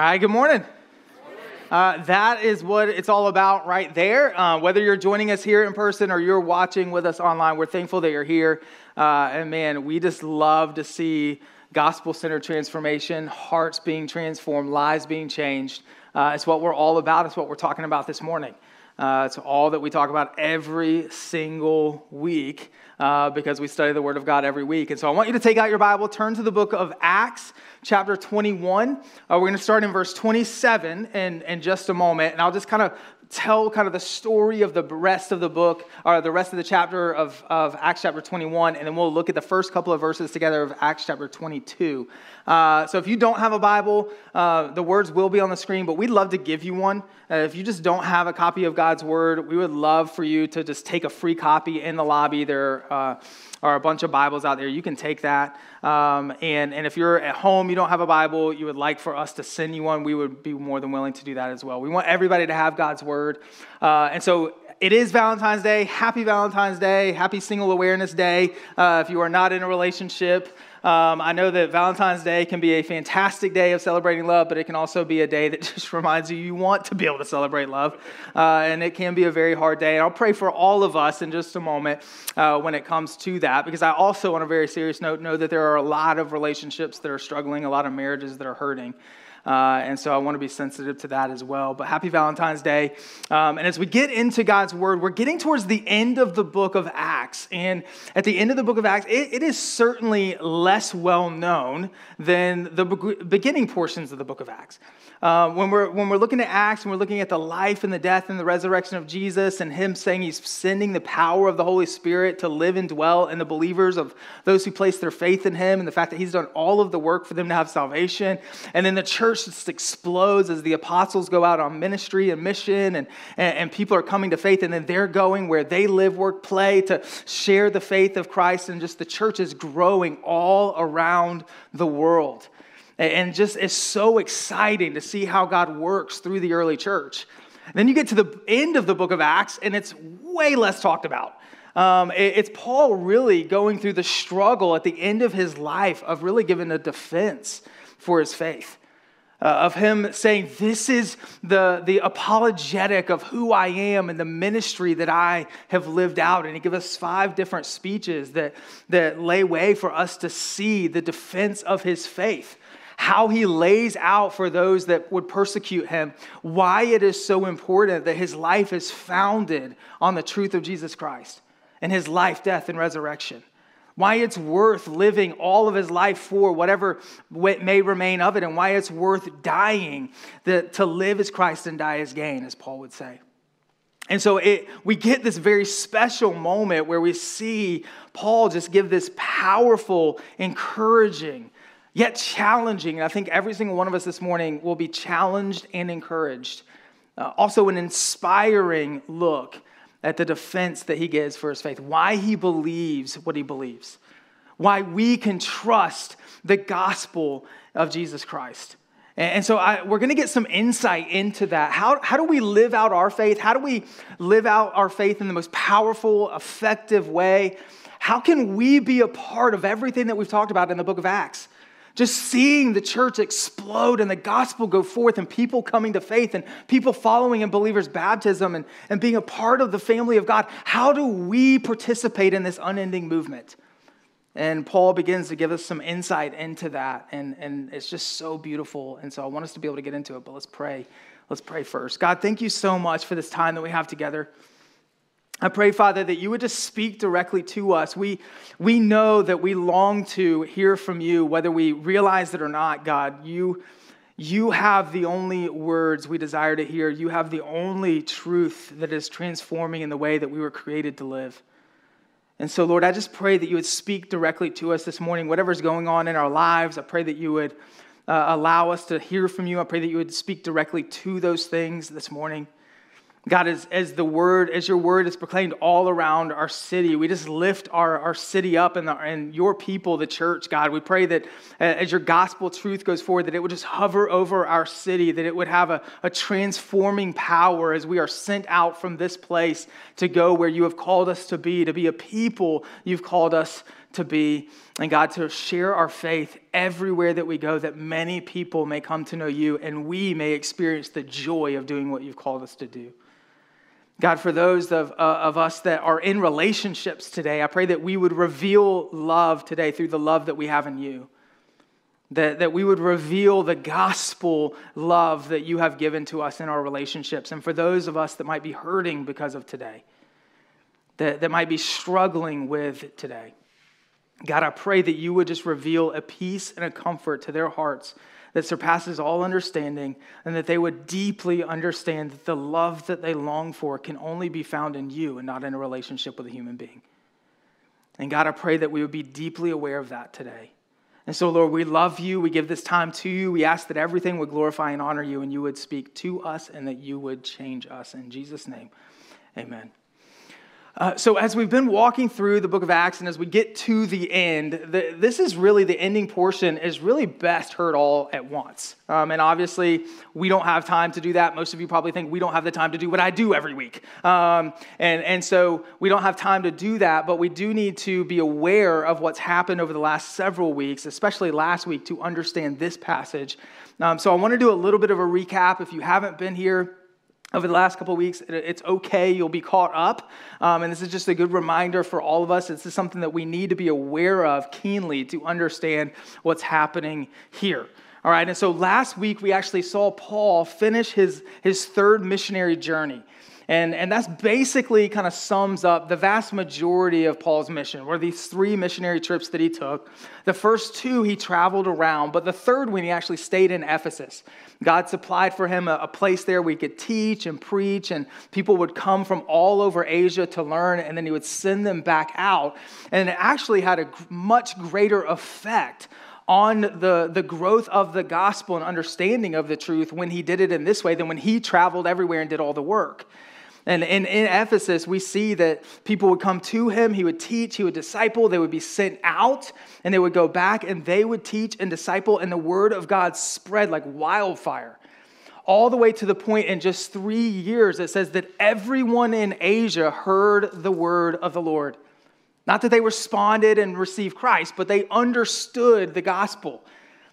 Right, good morning. Uh, that is what it's all about right there. Uh, whether you're joining us here in person or you're watching with us online, we're thankful that you're here. Uh, and man, we just love to see gospel centered transformation, hearts being transformed, lives being changed. Uh, it's what we're all about. It's what we're talking about this morning. Uh, it's all that we talk about every single week uh, because we study the Word of God every week. And so I want you to take out your Bible, turn to the book of Acts, chapter 21. Uh, we're going to start in verse 27 in, in just a moment. And I'll just kind of tell kind of the story of the rest of the book, or the rest of the chapter of, of Acts chapter 21, and then we'll look at the first couple of verses together of Acts chapter 22. Uh, so if you don't have a Bible, uh, the words will be on the screen, but we'd love to give you one. Uh, if you just don't have a copy of God's Word, we would love for you to just take a free copy in the lobby. There uh, are a bunch of Bibles out there. You can take that. Um, and, and if you're at home, you don't have a Bible, you would like for us to send you one, we would be more than willing to do that as well. We want everybody to have God's Word. Uh, and so it is Valentine's Day. Happy Valentine's Day. Happy Single Awareness Day. Uh, if you are not in a relationship, um, I know that Valentine's Day can be a fantastic day of celebrating love, but it can also be a day that just reminds you you want to be able to celebrate love. Uh, and it can be a very hard day. And I'll pray for all of us in just a moment uh, when it comes to that, because I also, on a very serious note, know that there are a lot of relationships that are struggling, a lot of marriages that are hurting. Uh, and so I want to be sensitive to that as well. But happy Valentine's Day. Um, and as we get into God's word, we're getting towards the end of the book of Acts. And at the end of the book of Acts, it, it is certainly less well known than the beginning portions of the book of Acts. Uh, when, we're, when we're looking at Acts and we're looking at the life and the death and the resurrection of Jesus and Him saying He's sending the power of the Holy Spirit to live and dwell in the believers of those who place their faith in Him and the fact that He's done all of the work for them to have salvation. And then the church just explodes as the apostles go out on ministry and mission and, and, and people are coming to faith and then they're going where they live, work, play to share the faith of Christ. And just the church is growing all around the world. And just it's so exciting to see how God works through the early church. Then you get to the end of the book of Acts, and it's way less talked about. Um, it's Paul really going through the struggle at the end of his life of really giving a defense for his faith. Uh, of him saying, This is the, the apologetic of who I am and the ministry that I have lived out. And he gives us five different speeches that, that lay way for us to see the defense of his faith how he lays out for those that would persecute him, why it is so important that his life is founded on the truth of Jesus Christ and his life, death, and resurrection. Why it's worth living all of his life for whatever may remain of it, and why it's worth dying to live as Christ and die as gain, as Paul would say. And so it, we get this very special moment where we see Paul just give this powerful, encouraging, yet challenging. And I think every single one of us this morning will be challenged and encouraged. Uh, also, an inspiring look at the defense that he gives for his faith, why he believes what he believes, why we can trust the gospel of Jesus Christ. And, so I, we're going to get some insight into that. How, how do we live out our faith? How do we live out our faith in the most powerful, effective way? How can we be a part of everything that we've talked about in the book of Acts? Just seeing the church explode and the gospel go forth and people coming to faith and people following in believers' baptism and, and being a part of the family of God. How do we participate in this unending movement? And Paul begins to give us some insight into that. And, and it's just so beautiful. And so I want us to be able to get into it, but let's pray. Let's pray first. God, thank you so much for this time that we have together. I pray, Father, that you would just speak directly to us. We, we know that we long to hear from you, whether we realize it or not, God. You, you have the only words we desire to hear. You have the only truth that is transforming in the way that we were created to live. And so, Lord, I just pray that you would speak directly to us this morning, whatever's going on in our lives. I pray that you would uh, allow us to hear from you. I pray that you would speak directly to those things this morning. God, as, as the word, as your word is proclaimed all around our city, we just lift our, our city up and, the, and your people, the church, God. We pray that uh, as your gospel truth goes forward, that it would just hover over our city, that it would have a, a transforming power as we are sent out from this place to go where you have called us to be, to be a people you've called us to be, and God, to share our faith everywhere that we go, that many people may come to know you and we may experience the joy of doing what you've called us to do. God, for those of, uh, of us that are in relationships today, I pray that we would reveal love today through the love that we have in you. That, that we would reveal the gospel love that you have given to us in our relationships. And for those of us that might be hurting because of today, that, that might be struggling with today, God, I pray that you would just reveal a peace and a comfort to their hearts that surpasses all understanding, and that they would deeply understand that the love that they long for can only be found in you and not in a relationship with a human being. And God, I pray that we would be deeply aware of that today. And so, Lord, we love you. We give this time to you. We ask that everything would glorify and honor you, and you would speak to us, and that you would change us. In Jesus' name, amen. Uh, so, as we've been walking through the book of Acts, and as we get to the end, the, this is really the ending portion is really best heard all at once. Um, and obviously, we don't have time to do that. Most of you probably think we don't have the time to do what I do every week. Um, and, and so, we don't have time to do that, but we do need to be aware of what's happened over the last several weeks, especially last week, to understand this passage. Um, so, I want to do a little bit of a recap. If you haven't been here, over the last couple weeks. It's okay, you'll be caught up. Um, and this is just a good reminder for all of us. This is something that we need to be aware of keenly to understand what's happening here. All right, and so last week we actually saw Paul finish his, his third missionary journey. And, and that's basically kind of sums up the vast majority of Paul's mission, were these three missionary trips that he took. The first two he traveled around, but the third one he actually stayed in Ephesus. God supplied for him a, a place there where he could teach and preach, and people would come from all over Asia to learn, and then he would send them back out. And it actually had a much greater effect on the, the growth of the gospel and understanding of the truth when he did it in this way than when he traveled everywhere and did all the work. And in, Ephesus, we see that people would come to him, he would teach, he would disciple, they would be sent out, and they would go back and they would teach and disciple, and the word of God spread like wildfire. All the way to the point in just three years, it says that everyone in Asia heard the word of the Lord. Not that they responded and received Christ, but they understood the gospel.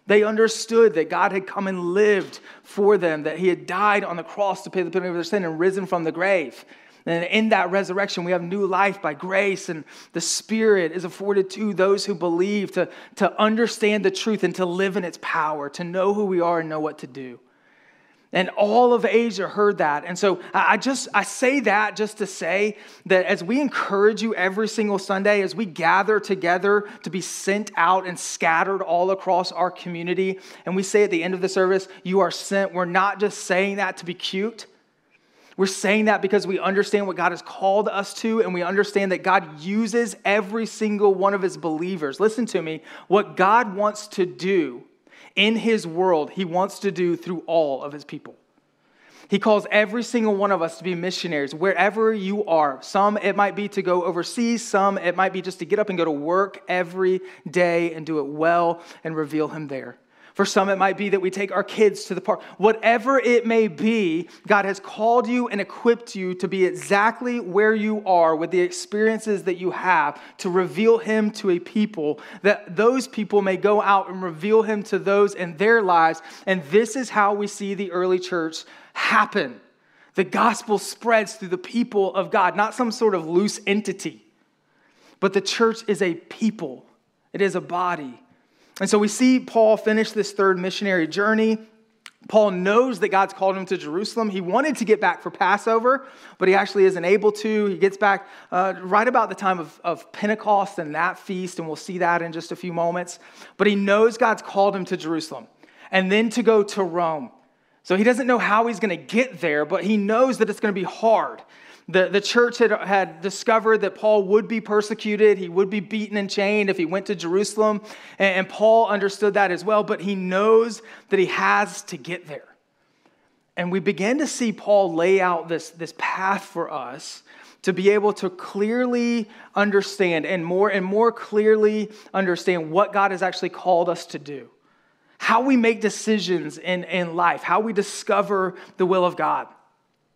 They understood that God had come and lived for them, that He had died on the cross to pay the penalty of their sin and risen from the grave. And in that resurrection, we have new life by grace, and the Spirit is afforded to those who believe to, to understand the truth and to live in its power, to know who we are and know what to do. And all of Asia heard that. And so I just I say that just to say that as we encourage you every single Sunday, as we gather together to be sent out and scattered all across our community, and we say at the end of the service, you are sent, we're not just saying that to be cute. We're saying that because we understand what God has called us to, and we understand that God uses every single one of his believers. Listen to me. What God wants to do in his world, he wants to do through all of his people. He calls every single one of us to be missionaries wherever you are. Some it might be to go overseas, some it might be just to get up and go to work every day and do it well and reveal him there. For some, it might be that we take our kids to the park. Whatever it may be, God has called you and equipped you to be exactly where you are with the experiences that you have to reveal Him to a people, that those people may go out and reveal Him to those in their lives. And this is how we see the early church happen. The gospel spreads through the people of God, not some sort of loose entity, but the church is a people, it is a body. And so we see Paul finish this third missionary journey. Paul knows that God's called him to Jerusalem. He wanted to get back for Passover, but he actually isn't able to. He gets back uh, right about the time of, of Pentecost and that feast, and we'll see that in just a few moments. But he knows God's called him to Jerusalem and then to go to Rome. So he doesn't know how he's going to get there, but he knows that it's going to be hard. The, the church had, had discovered that Paul would be persecuted, he would be beaten and chained if he went to Jerusalem. And, and Paul understood that as well, but he knows that he has to get there. And we begin to see Paul lay out this, this path for us to be able to clearly understand and more and more clearly understand what God has actually called us to do, how we make decisions in, in life, how we discover the will of God.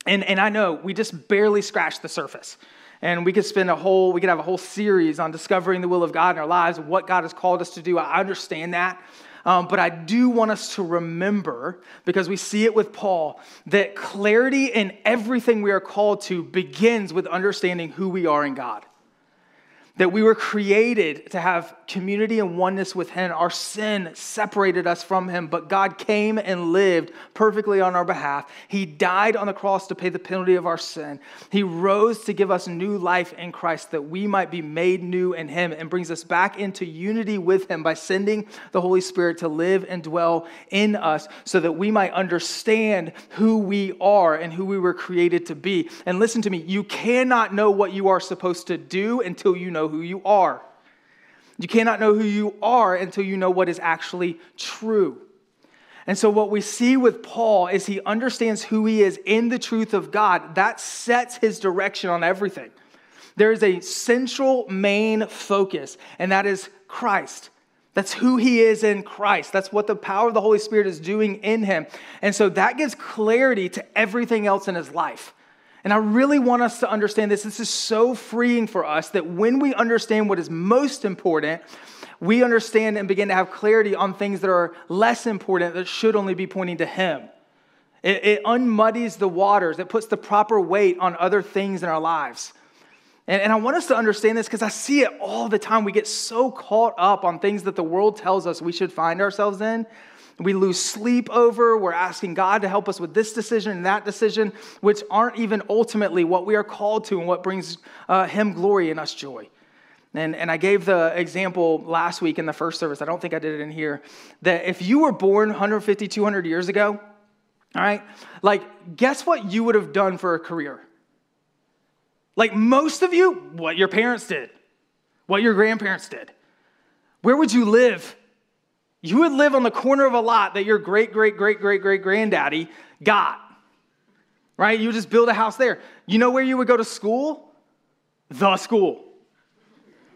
And, and I know we just barely scratched the surface. And we could spend a whole, we could have a whole series on discovering the will of God in our lives, and what God has called us to do. I understand that. Um, but I do want us to remember, because we see it with Paul, that clarity in everything we are called to begins with understanding who we are in God that we were created to have community and oneness with Him. Our sin separated us from Him, but God came and lived perfectly on our behalf. He died on the cross to pay the penalty of our sin. He rose to give us new life in Christ that we might be made new in Him and brings us back into unity with Him by sending the Holy Spirit to live and dwell in us so that we might understand who we are and who we were created to be. And listen to me, you cannot know what you are supposed to do until you know who you are. You cannot know who you are until you know what is actually true. And so, what we see with Paul is he understands who he is in the truth of God. That sets his direction on everything. There is a central main focus, and that is Christ. That's who he is in Christ. That's what the power of the Holy Spirit is doing in him. And so that gives clarity to everything else in his life. And I really want us to understand this. This is so freeing for us that when we understand what is most important, we understand and begin to have clarity on things that are less important that should only be pointing to Him. It, it unmuddies the waters, it puts the proper weight on other things in our lives. And, and I want us to understand this because I see it all the time. We get so caught up on things that the world tells us we should find ourselves in we lose sleep over. We're asking God to help us with this decision and that decision, which aren't even ultimately what we are called to and what brings uh, Him glory and us joy. And, and I gave the example last week in the first service, I don't think I did it in here, that if you were born 150, 200 years ago, all right, like, guess what you would have done for a career? Like, most of you, what your parents did, what your grandparents did. Where would you live? You would live on the corner of a lot that your great, great, great, great, great granddaddy got, right? You would just build a house there. You know where you would go to school? The school,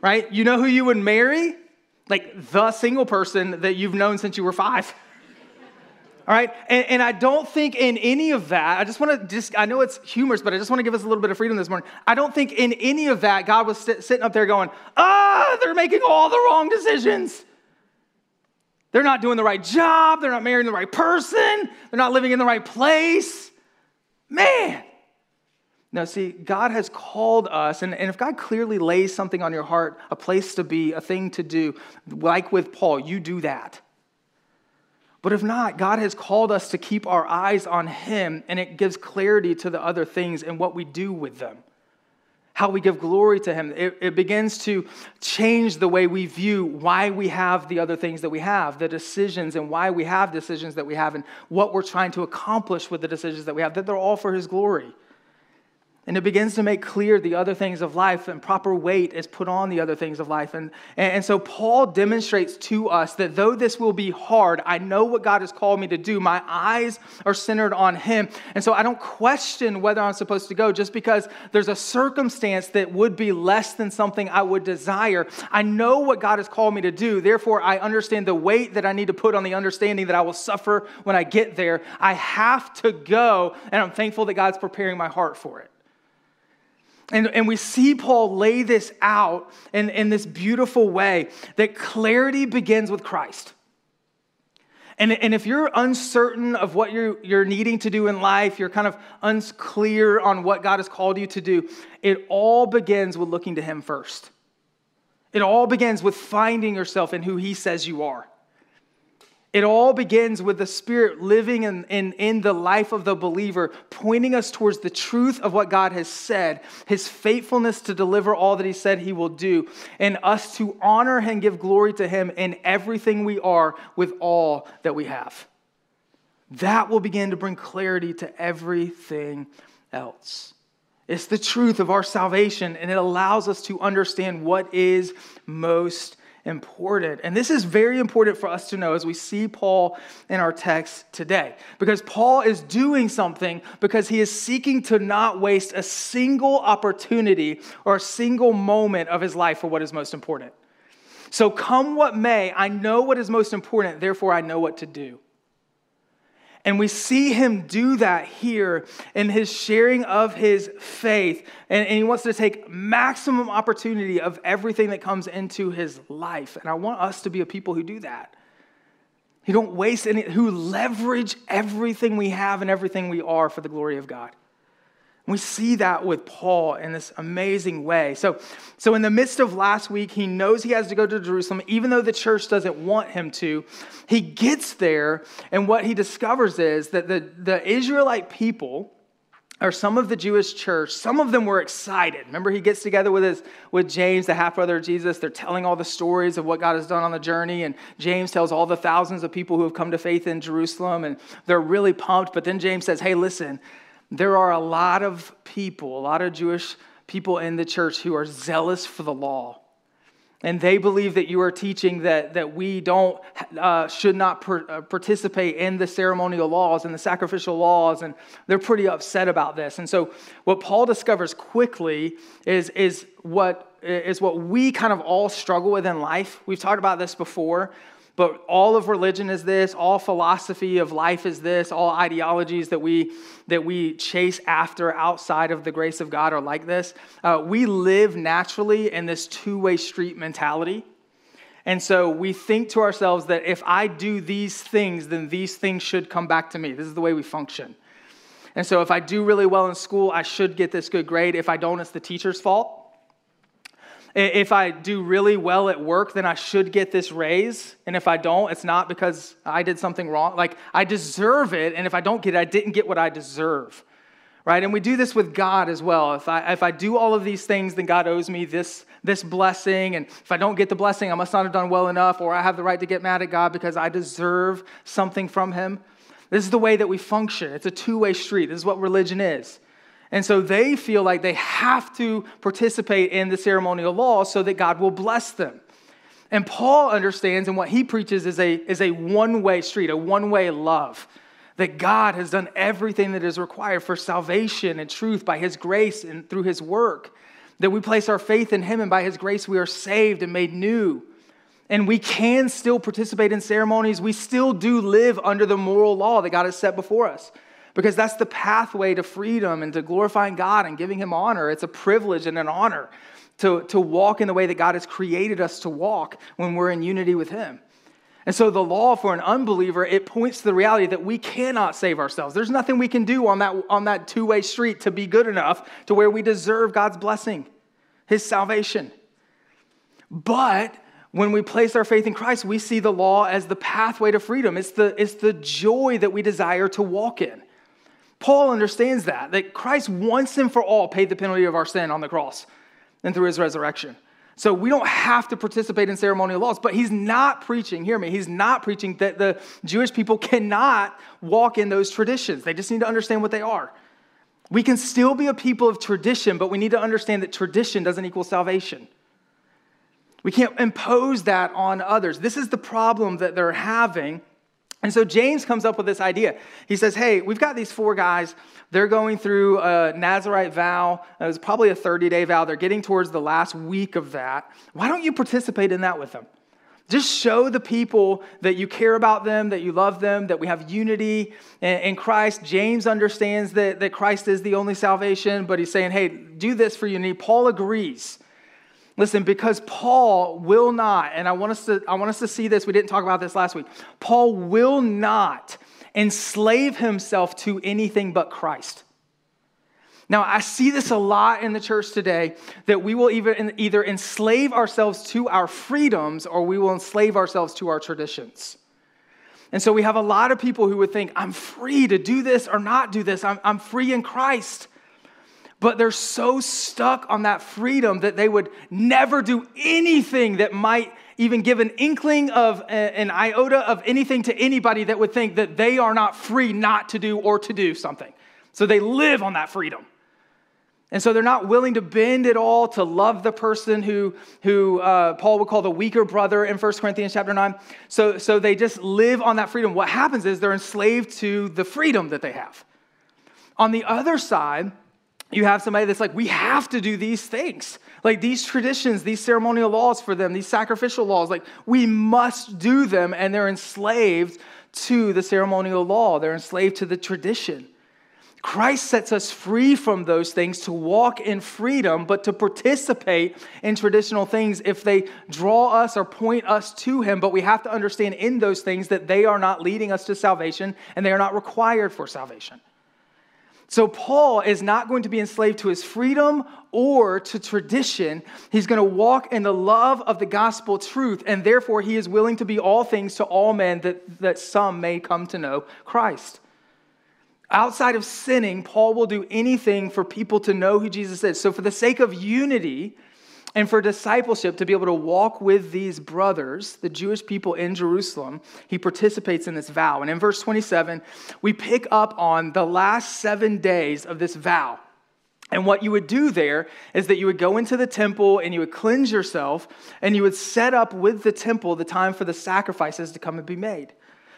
right? You know who you would marry? Like the single person that you've known since you were five. All right, and, and, I don't think in any of that, I just want to just, I know it's humorous, but I just want to give us a little bit of freedom this morning. I don't think in any of that God was sit, sitting up there going, ah, they're making all the wrong decisions. They're not doing the right job. They're not marrying the right person. They're not living in the right place. Man. Now, see, God has called us, and, and if God clearly lays something on your heart, a place to be, a thing to do, like with Paul, you do that. But if not, God has called us to keep our eyes on Him, and it gives clarity to the other things and what we do with them how we give glory to Him. It, it, begins to change the way we view why we have the other things that we have, the decisions and why we have decisions that we have, and what we're trying to accomplish with the decisions that we have, that they're all for His glory. And it begins to make clear the other things of life, and proper weight is put on the other things of life. And, and so Paul demonstrates to us that though this will be hard, I know what God has called me to do. My eyes are centered on Him. And so I don't question whether I'm supposed to go just because there's a circumstance that would be less than something I would desire. I know what God has called me to do. Therefore, I understand the weight that I need to put on the understanding that I will suffer when I get there. I have to go, and I'm thankful that God's preparing my heart for it. And, and we see Paul lay this out in, in this beautiful way that clarity begins with Christ. And, and if you're uncertain of what you're, you're needing to do in life, you're kind of unclear on what God has called you to do, it all begins with looking to Him first. It all begins with finding yourself in who He says you are. It all begins with the Spirit living in, in, in the life of the believer, pointing us towards the truth of what God has said, His faithfulness to deliver all that He said He will do, and us to honor and give glory to Him in everything we are with all that we have. That will begin to bring clarity to everything else. It's the truth of our salvation, and it allows us to understand what is most important. And this is very important for us to know as we see Paul in our text today. Because Paul is doing something because he is seeking to not waste a single opportunity or a single moment of his life for what is most important. So, come what may, I know what is most important, therefore, I know what to do. And we see him do that here in his sharing of his faith. And, and, he wants to take maximum opportunity of everything that comes into his life. And I want us to be a people who do that. Who don't waste any, who leverage everything we have and everything we are for the glory of God. We see that with Paul in this amazing way. So, so, in the midst of last week, he knows he has to go to Jerusalem, even though the church doesn't want him to. He gets there, and what he discovers is that the, the Israelite people, or some of the Jewish church, some of them were excited. Remember, he gets together with, his, with James, the half brother of Jesus. They're telling all the stories of what God has done on the journey. And James tells all the thousands of people who have come to faith in Jerusalem, and they're really pumped. But then James says, Hey, listen, there are a lot of people, a lot of Jewish people in the church who are zealous for the law. And they believe that you are teaching that, that we don't, uh, should not per, uh, participate in the ceremonial laws and the sacrificial laws. And they're pretty upset about this. And so, what Paul discovers quickly is, is, what, is what we kind of all struggle with in life. We've talked about this before. But all of religion is this, all philosophy of life is this, all ideologies that we, that we chase after outside of the grace of God are like this. Uh, we live naturally in this two way street mentality. And so we think to ourselves that if I do these things, then these things should come back to me. This is the way we function. And so if I do really well in school, I should get this good grade. If I don't, it's the teacher's fault. If I do really well at work, then I should get this raise. And if I don't, it's not because I did something wrong. Like, I deserve it. And if I don't get it, I didn't get what I deserve. Right? And we do this with God as well. If I, if I do all of these things, then God owes me this, this blessing. And if I don't get the blessing, I must not have done well enough, or I have the right to get mad at God because I deserve something from Him. This is the way that we function. It's a two way street. This is what religion is. And so they feel like they have to participate in the ceremonial law so that God will bless them. And Paul understands, and what he preaches is a, is a one way street, a one way love. That God has done everything that is required for salvation and truth by his grace and through his work. That we place our faith in him, and by his grace we are saved and made new. And we can still participate in ceremonies. We still do live under the moral law that God has set before us because that's the pathway to freedom and to glorifying God and giving Him honor. It's a privilege and an honor to, to walk in the way that God has created us to walk when we're in unity with Him. And so, the law for an unbeliever, it points to the reality that we cannot save ourselves. There's nothing we can do on that, on that two way street to be good enough to where we deserve God's blessing, His salvation. But when we place our faith in Christ, we see the law as the pathway to freedom. It's the, it's the joy that we desire to walk in. Paul understands that, that Christ once and for all paid the penalty of our sin on the cross and through his resurrection. So we don't have to participate in ceremonial laws, but he's not preaching, hear me, he's not preaching that the Jewish people cannot walk in those traditions. They just need to understand what they are. We can still be a people of tradition, but we need to understand that tradition doesn't equal salvation. We can't impose that on others. This is the problem that they're having and so James comes up with this idea. He says, Hey, we've got these four guys. They're going through a Nazarite vow. Uh, it was probably a 30 day vow. They're getting towards the last week of that. Why don't you participate in that with them? Just show the people that you care about them, that you love them, that we have unity in Christ. James understands that, that Christ is the only salvation, but he's saying, hey, do this for unity. Paul agrees. Listen, because Paul will not, and I want us to, I want us to see this. We didn't talk about this last week. Paul will not enslave himself to anything but Christ. Now, I see this a lot in the church today that we will either, either enslave ourselves to our freedoms or we will enslave ourselves to our traditions. And so we have a lot of people who would think, I'm free to do this or not do this. I'm, I'm free in Christ but they're so stuck on that freedom that they would never do anything that might even give an inkling of an iota of anything to anybody that would think that they are not free not to do or to do something. So they live on that freedom. And so they're not willing to bend at all to love the person who, who uh, Paul would call the weaker brother in 1 Corinthians chapter 9. So, so they just live on that freedom. What happens is they're enslaved to the freedom that they have. On the other side, you have somebody that's like, we have to do these things. Like these traditions, these ceremonial laws for them, these sacrificial laws, like we must do them, and they're enslaved to the ceremonial law, they're enslaved to the tradition. Christ sets us free from those things to walk in freedom, but to participate in traditional things if they draw us or point us to Him. But we have to understand in those things that they are not leading us to salvation and they are not required for salvation. So, Paul is not going to be enslaved to his freedom or to tradition. He's going to walk in the love of the gospel truth, and therefore he is willing to be all things to all men that, that some may come to know Christ. Outside of sinning, Paul will do anything for people to know who Jesus is. So, for the sake of unity and for discipleship, to be able to walk with these brothers, the Jewish people in Jerusalem, he participates in this vow. And in verse 27, we pick up on the last seven days of this vow. And what you would do there is that you would go into the temple and you would cleanse yourself and you would set up with the temple the time for the sacrifices to come and be made.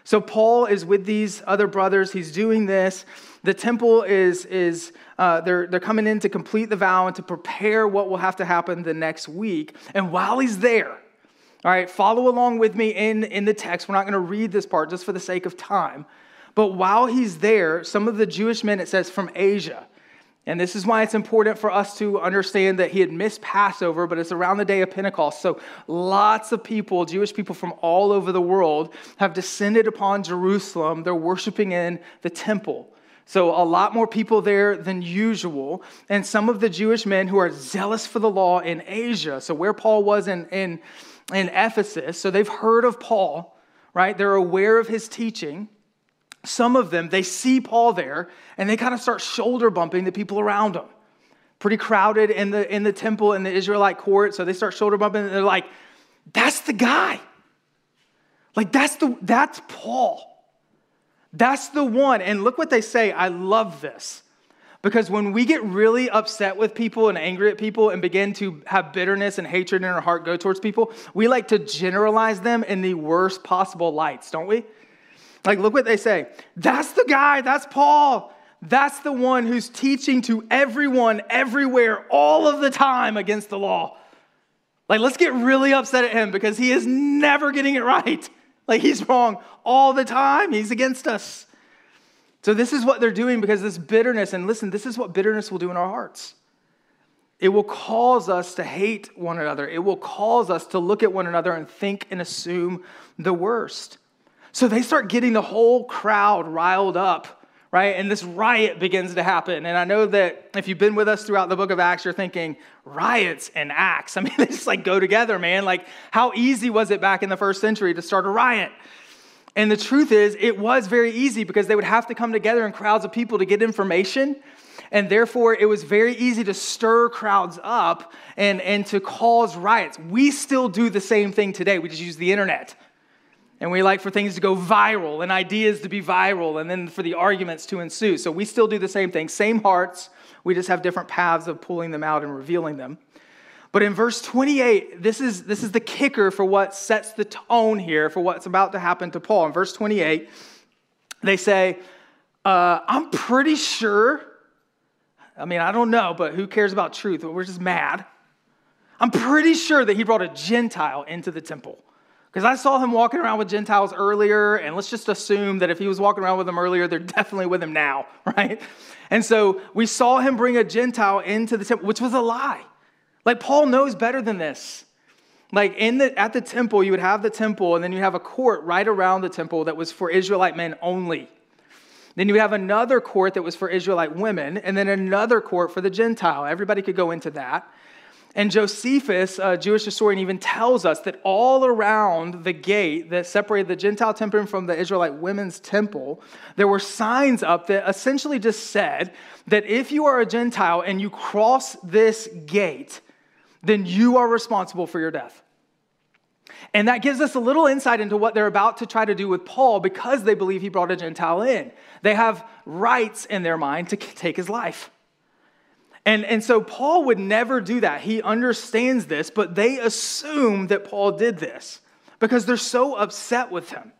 So Paul is with these other brothers. He's doing this. The temple is, is uh, they're, they're coming in to complete the vow and to prepare what will have to happen the next week. And while he's there, all right, follow along with me in, in the text. We're not going to read this part just for the sake of time. But while he's there, some of the Jewish men, it says, from Asia, and this is why it's important for us to understand that he had missed Passover, but it's around the day of Pentecost. So lots of people, Jewish people from all over the world, have descended upon Jerusalem. They're worshiping in the temple. So, a lot more people there than usual. And some of the Jewish men who are zealous for the law in Asia, so where Paul was in, in, in Ephesus, so they've heard of Paul, right? They're aware of his teaching some of them, they see Paul there and they kind of start shoulder bumping the people around him. Pretty crowded in the, in the temple in the Israelite court, so they start shoulder bumping and they're like, that's the guy. Like, that's, the, that's Paul. That's the one. And look what they say. I love this. Because when we get really upset with people and angry at people and begin to have bitterness and hatred in our heart go towards people, we like to generalize them in the worst possible lights, don't we? Like, look what they say. That's the guy, that's Paul. That's the one who's teaching to everyone, everywhere, all of the time against the law. Like, let's get really upset at him because he is never getting it right. Like, he's wrong all the time. He's against us. So, this is what they're doing because this bitterness, and listen, this is what bitterness will do in our hearts. It will cause us to hate one another. It will cause us to look at one another and think and assume the worst. So they start getting the whole crowd riled up, right? And this riot begins to happen. And I know that if you've been with us throughout the book of Acts, you're thinking, riots and Acts. I mean, they just like go together, man. Like, how easy was it back in the first century to start a riot? And the truth is, it was very easy because they would have to come together in crowds of people to get information. And therefore, it was very easy to stir crowds up and, and to cause riots. We still do the same thing today. We just use the internet and we like for things to go viral and ideas to be viral and then for the arguments to ensue. So we still do the same thing, same hearts. We just have different paths of pulling them out and revealing them. But in verse 28, this is, this is the kicker for what sets the tone here for what's about to happen to Paul. In verse 28, they say, uh, I'm pretty sure, I mean, I don't know, but who cares about truth? We're just mad. I'm pretty sure that he brought a Gentile into the temple. Because I saw him walking around with Gentiles earlier, and let's just assume that if he was walking around with them earlier, they're definitely with him now, right? And so we saw him bring a Gentile into the temple, which was a lie. Like Paul knows better than this. Like in the at the temple, you would have the temple, and then you have a court right around the temple that was for Israelite men only. Then you have another court that was for Israelite women, and then another court for the Gentile. Everybody could go into that. And Josephus, a Jewish historian, even tells us that all around the gate that separated the Gentile temple from the Israelite women's temple, there were signs up that essentially just said that if you are a Gentile and you cross this gate, then you are responsible for your death. And that gives us a little insight into what they're about to try to do with Paul because they believe he brought a Gentile in. They have rights in their mind to take his life. And, and so Paul would never do that. He understands this, but they assume that Paul did this because they're so upset with him.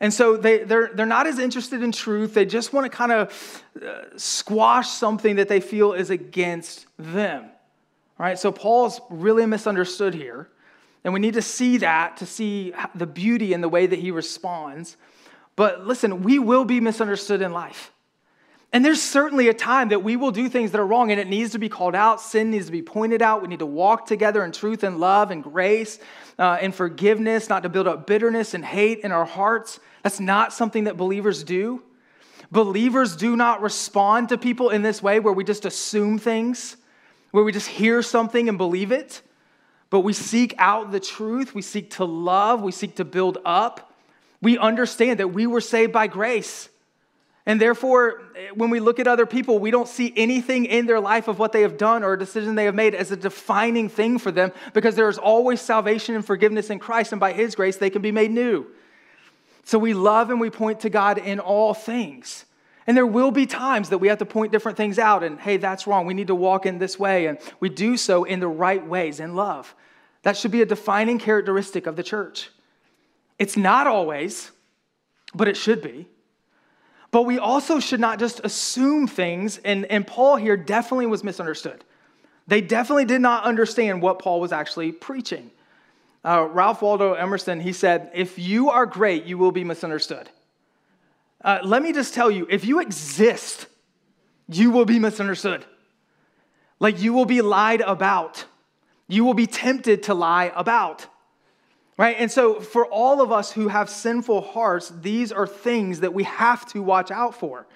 And so they, they're, they're not as interested in truth. They just want to kind of uh, squash something that they feel is against them. All right, so Paul's really misunderstood here. And we need to see that to see the beauty in the way that he responds. But listen, we will be misunderstood in life. And there's certainly a time that we will do things that are wrong and it needs to be called out. Sin needs to be pointed out. We need to walk together in truth and love and grace uh, and forgiveness, not to build up bitterness and hate in our hearts. That's not something that believers do. Believers do not respond to people in this way where we just assume things, where we just hear something and believe it. But we seek out the truth. We seek to love. We seek to build up. We understand that we were saved by grace. And therefore, eh, when we look at other people, we don't see anything in their life of what they have done or a decision they have made as a defining thing for them because there is always salvation and forgiveness in Christ, and by His grace, they can be made new. So we love and we point to God in all things. And there will be times that we have to point different things out and, hey, that's wrong. We need to walk in this way. And we do so in the right ways in love. That should be a defining characteristic of the church. It's not always, but it should be. But we also should not just assume things, and, and Paul here definitely was misunderstood. They definitely did not understand what Paul was actually preaching. Uh, Ralph Waldo Emerson, he said, If you are great, you will be misunderstood. Uh, let me just tell you, if you exist, you will be misunderstood. Like you will be lied about. You will be tempted to lie about. Right? And so, for all of us who have sinful hearts, these are things that we have to watch out for.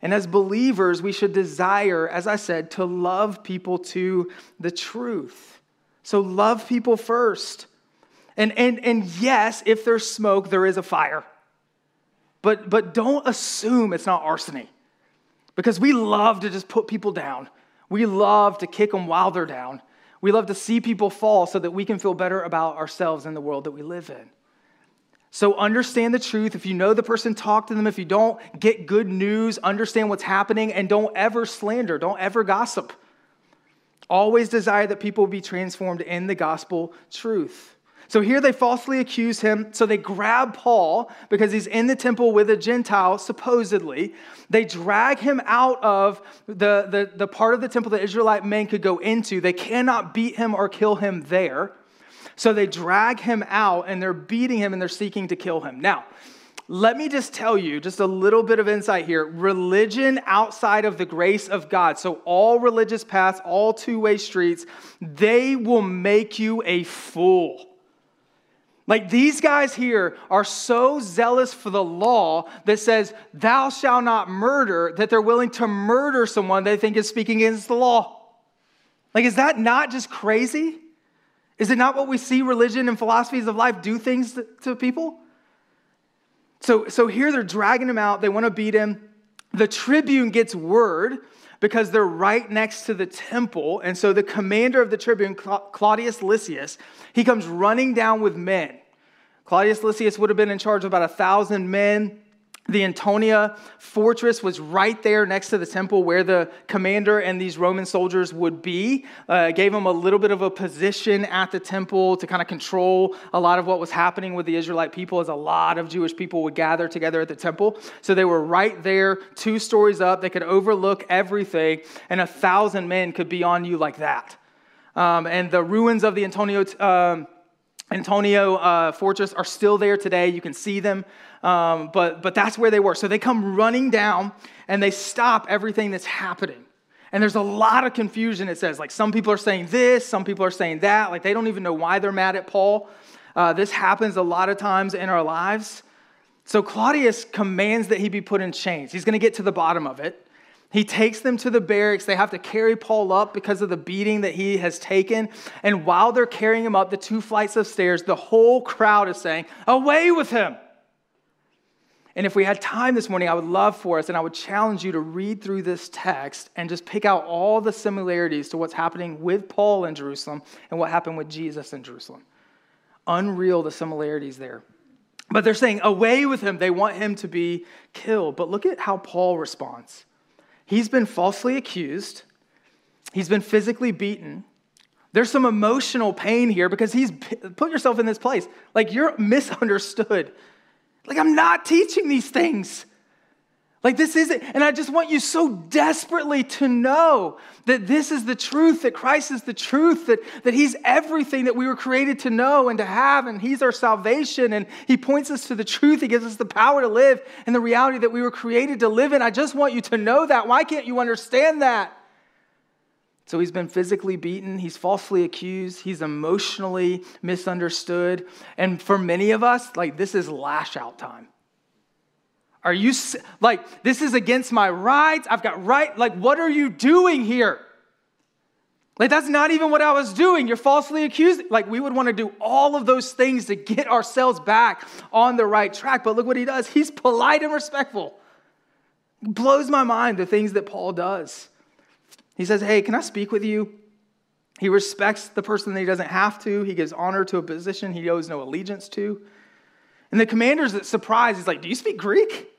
And as believers, we should desire, as I said, to love people to the truth. So, love people first. And, and, and yes, if there's smoke, there is a fire. But, but don't assume it's not arsony because we love to just put people down. We love to kick them while they're down. We love to see people fall so that we can feel better about ourselves and the world that we live in. So understand the truth. If you know the person, talk to them. If you don't, get good news, understand what's happening, and don't ever slander, don't ever gossip. Always desire that people be transformed in the gospel truth. So here they falsely accuse him. So they grab Paul because he's in the temple with a Gentile, supposedly. They drag him out of the, the, the part of the temple that Israelite men could go into. They cannot beat him or kill him there. So they drag him out and they're beating him and they're seeking to kill him. Now, let me just tell you just a little bit of insight here. Religion outside of the grace of God, so all religious paths, all two way streets, they will make you a fool. Like these guys here are so zealous for the law that says, Thou shalt not murder, that they're willing to murder someone they think is speaking against the law. Like, is that not just crazy? Is it not what we see religion and philosophies of life do things to, people? So, so here they're dragging him out. They want to beat him. The tribune gets word because they're right next to the temple. And so the commander of the tribune, Claudius Lysias, he comes running down with men. Claudius Lysias would have been in charge of about a thousand men. The Antonia fortress was right there next to the temple where the commander and these Roman soldiers would be. Uh, gave them a little bit of a position at the temple to kind of control a lot of what was happening with the Israelite people, as a lot of Jewish people would gather together at the temple. So they were right there, two stories up. They could overlook everything, and a thousand men could be on you like that. Um, and the ruins of the Antonio. Um, Antonio uh, Fortress are still there today. You can see them, um, but, but that's where they were. So they come running down and they stop everything that's happening. And there's a lot of confusion, it says. Like some people are saying this, some people are saying that. Like they don't even know why they're mad at Paul. Uh, this happens a lot of times in our lives. So Claudius commands that he be put in chains. He's going to get to the bottom of it. He takes them to the barracks. They have to carry Paul up because of the beating that he has taken. And while they're carrying him up the two flights of stairs, the whole crowd is saying, Away with him! And if we had time this morning, I would love for us, and I would challenge you to read through this text and just pick out all the similarities to what's happening with Paul in Jerusalem and what happened with Jesus in Jerusalem. Unreal, the similarities there. But they're saying, Away with him. They want him to be killed. But look at how Paul responds. He's been falsely accused, he's been physically beaten. There's some emotional pain here because he's put yourself in this place. Like you're misunderstood. Like I'm not teaching these things. Like, this isn't, and I just want you so desperately to know that this is the truth, that Christ is the truth, that, that He's everything that we were created to know and to have, and He's our salvation, and He points us to the truth. He gives us the power to live and the reality that we were created to live in. I just want you to know that. Why can't you understand that? So he's been physically beaten, he's falsely accused, he's emotionally misunderstood. And for many of us, like, this is lash out time. Are you like, this is against my rights? I've got right. Like, what are you doing here? Like, that's not even what I was doing. You're falsely accused. Like, we would want to do all of those things to get ourselves back on the right track. But look what he does. He's polite and respectful. Blows my mind the things that Paul does. He says, Hey, can I speak with you? He respects the person that he doesn't have to. He gives honor to a position he owes no allegiance to. And the commander's surprised. He's like, Do you speak Greek?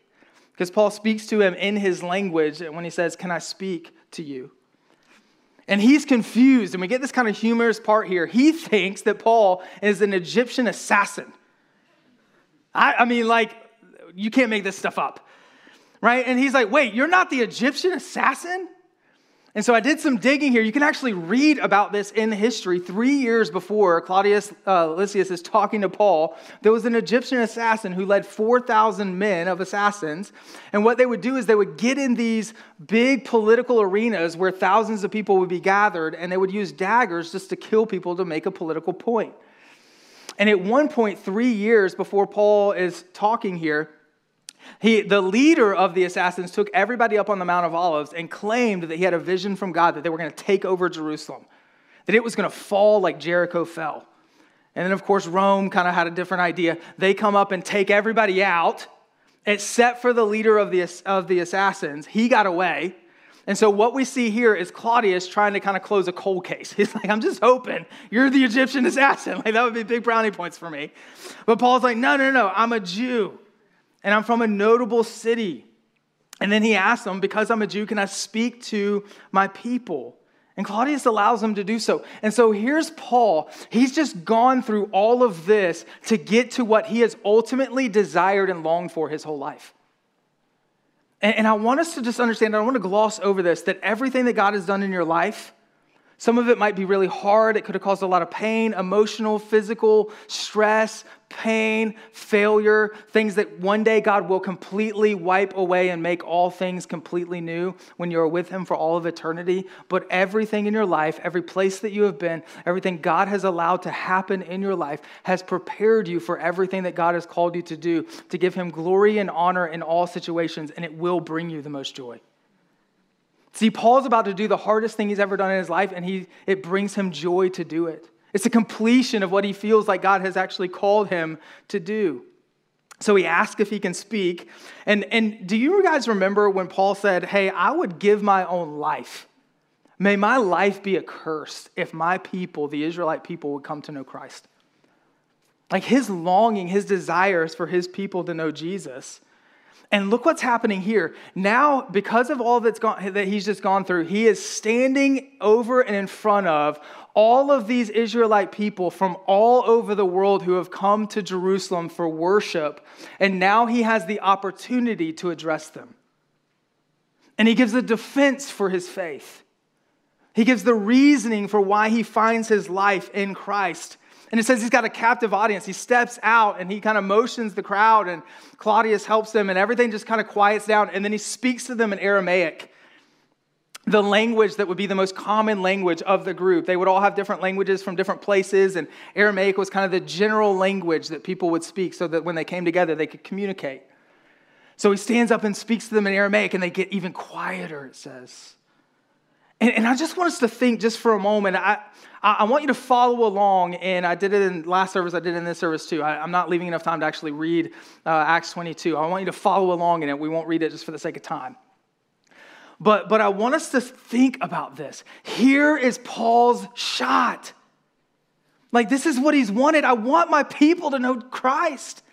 Because Paul speaks to him in his language and when he says, Can I speak to you? And he's confused. And we get this kind of humorous part here. He thinks that Paul is an Egyptian assassin. I, I mean, like, you can't make this stuff up, right? And he's like, Wait, you're not the Egyptian assassin? And so I did some digging here. You can actually read about this in history. Three years before Claudius uh, Lysias is talking to Paul, there was an Egyptian assassin who led 4,000 men of assassins. And what they would do is they would get in these big political arenas where thousands of people would be gathered, and they would use daggers just to kill people to make a political point. And at one point, three years before Paul is talking here, he, the leader of the assassins took everybody up on the Mount of Olives and claimed that he had a vision from God that they were going to take over Jerusalem, that it was going to fall like Jericho fell. And then, of course, Rome kind of had a different idea. They come up and take everybody out, except for the leader of the, of the assassins. He got away. And so, what we see here is Claudius trying to kind of close a cold case. He's like, I'm just hoping you're the Egyptian assassin. Like, that would be big brownie points for me. But Paul's like, no, no, no, I'm a Jew and I'm from a notable city. And then he asks them, Because I'm a Jew, can I speak to my people? And Claudius allows him to do so. And so here's Paul. He's just gone through all of this to get to what he has ultimately desired and longed for his whole life. And, and I want us to just understand, I don't want to gloss over this, that everything that God has done in your life, some of it might be really hard. It could have caused a lot of pain, emotional, physical, stress, pain, failure, things that one day God will completely wipe away and make all things completely new when you're with Him for all of eternity. But everything in your life, every place that you have been, everything God has allowed to happen in your life has prepared you for everything that God has called you to do to give Him glory and honor in all situations, and it will bring you the most joy. See, Paul's about to do the hardest thing he's ever done in his life, and he, it brings him joy to do it. It's a completion of what he feels like God has actually called him to do. So he asks if he can speak. And, and do you guys remember when Paul said, Hey, I would give my own life? May my life be accursed if my people, the Israelite people, would come to know Christ. Like his longing, his desires for his people to know Jesus. And look what's happening here. Now, because of all that's gone, that he's just gone through, he is standing over and in front of all of these Israelite people from all over the world who have come to Jerusalem for worship, and now he has the opportunity to address them. And he gives a defense for his faith. He gives the reasoning for why he finds his life in Christ. And it says he's got a captive audience. He steps out and he kind of motions the crowd, and Claudius helps them, and everything just kind of quiets down. And then he speaks to them in Aramaic the language that would be the most common language of the group. They would all have different languages from different places, and Aramaic was kind of the general language that people would speak so that when they came together, they could communicate. So he stands up and speaks to them in Aramaic, and they get even quieter, it says. And, and I just want us to think just for a moment. I, I want you to follow along, and I did it in last service, I did it in this service too. I, am not leaving enough time to actually read uh, Acts 22. I want you to follow along in it. We won't read it just for the sake of time. But, but I want us to think about this. Here is Paul's shot. Like, this is what he's wanted. I want my people to know Christ.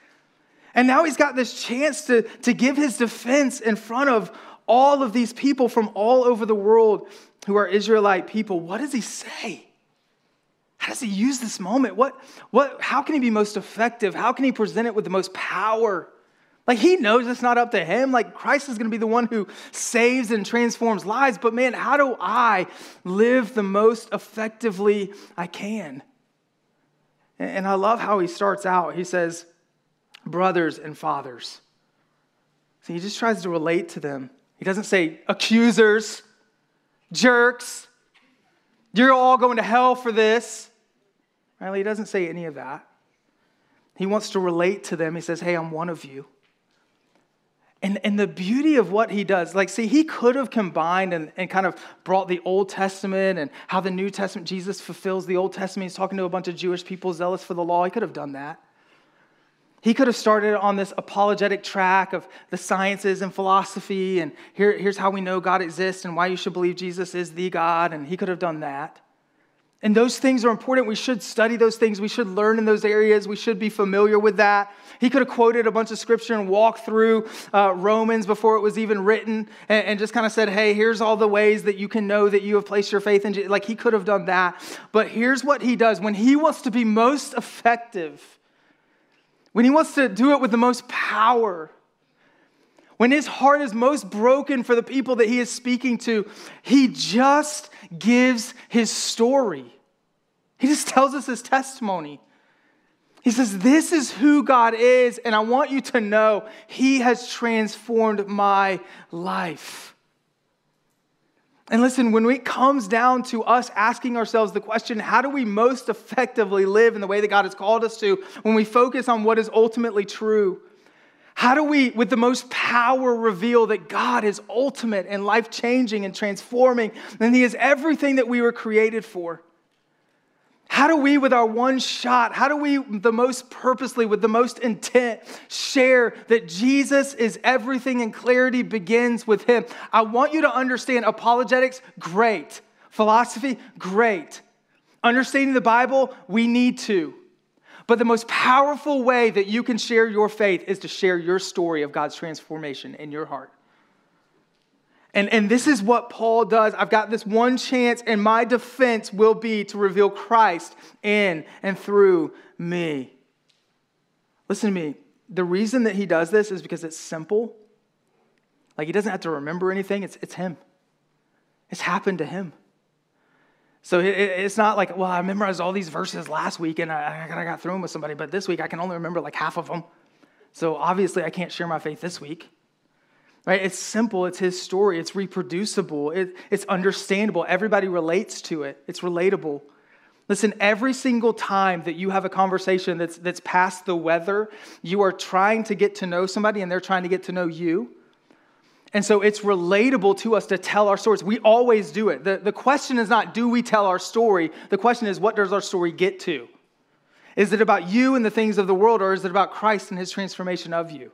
And now he's got this chance to, to give his defense in front of all of these people from all over the world who are Israelite people. What does he say? How does he use this moment? What, what, how can he be most effective? How can he present it with the most power? Like he knows it's not up to him. Like Christ is going to be the one who saves and transforms lives. But man, how do I live the most effectively I can? And I love how he starts out. He says, brothers and fathers. So he just tries to relate to them. He doesn't say accusers, jerks, you're all going to hell for this. Right? He doesn't say any of that. He wants to relate to them. He says, Hey, I'm one of you. And, and the beauty of what he does, like, see, he could have combined and, and kind of brought the Old Testament and how the New Testament, Jesus fulfills the Old Testament. He's talking to a bunch of Jewish people zealous for the law. He could have done that. He could have started on this apologetic track of the sciences and philosophy, and here, here's how we know God exists and why you should believe Jesus is the God, and he could have done that. And those things are important. We should study those things. We should learn in those areas. We should be familiar with that. He could have quoted a bunch of scripture and walked through uh, Romans before it was even written and, and, just kind of said, hey, here's all the ways that you can know that you have placed your faith in Jesus. Like he could have done that. But here's what he does when he wants to be most effective, when he wants to do it with the most power, when his heart is most broken for the people that he is speaking to, he just gives his story. He just tells us his testimony. He says, This is who God is, and I want you to know He has transformed my life. And listen, when it comes down to us asking ourselves the question, how do we most effectively live in the way that God has called us to, when we focus on what is ultimately true, how do we, with the most power, reveal that God is ultimate and life changing and transforming, and He is everything that we were created for? How do we, with our one shot, how do we the most purposely, with the most intent, share that Jesus is everything and clarity begins with Him? I want you to understand apologetics, great. Philosophy, great. Understanding the Bible, we need to. But the most powerful way that you can share your faith is to share your story of God's transformation in your heart. And, and this is what Paul does. I've got this one chance, and my defense will be to reveal Christ in and through me. Listen to me. The reason that he does this is because it's simple. Like he doesn't have to remember anything, it's, it's him. It's happened to him. So it's not like, well, I memorized all these verses last week and I, I got through them with somebody, but this week I can only remember like half of them. So obviously I can't share my faith this week. Right? It's simple, it's his story, it's reproducible, it, it's understandable. Everybody relates to it, it's relatable. Listen, every single time that you have a conversation that's, that's past the weather, you are trying to get to know somebody and they're trying to get to know you. And so it's relatable to us to tell our stories. We always do it. The, the question is not, do we tell our story? The question is, what does our story get to? Is it about you and the things of the world, or is it about Christ and his transformation of you?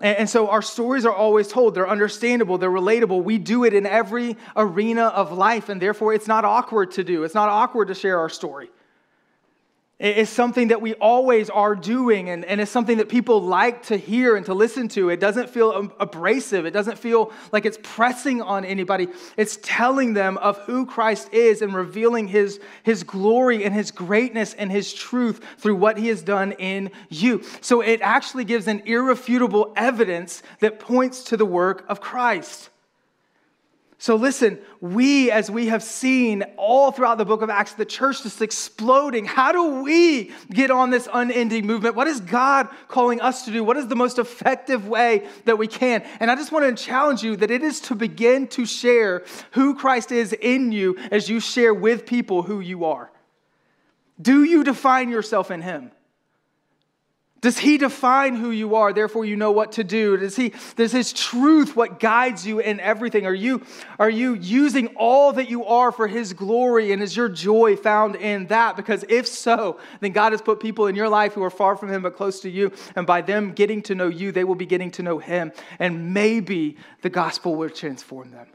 And, so our stories are always told. They're understandable, they're relatable. We do it in every arena of life, and therefore it's not awkward to do. It's not awkward to share our story. It's something that we always are doing, and, and it's something that people like to hear and to listen to. It doesn't feel abrasive, it doesn't feel like it's pressing on anybody. It's telling them of who Christ is and revealing his, his glory and his greatness and his truth through what he has done in you. So it actually gives an irrefutable evidence that points to the work of Christ. So, listen, we, as we have seen all throughout the book of Acts, the church just exploding. How do we get on this unending movement? What is God calling us to do? What is the most effective way that we can? And I just want to challenge you that it is to begin to share who Christ is in you as you share with people who you are. Do you define yourself in Him? Does he define who you are, therefore you know what to do? Does he does his truth what guides you in everything? Are you are you using all that you are for his glory and is your joy found in that? Because if so, then God has put people in your life who are far from him but close to you, and by them getting to know you, they will be getting to know him, and maybe the gospel will transform them.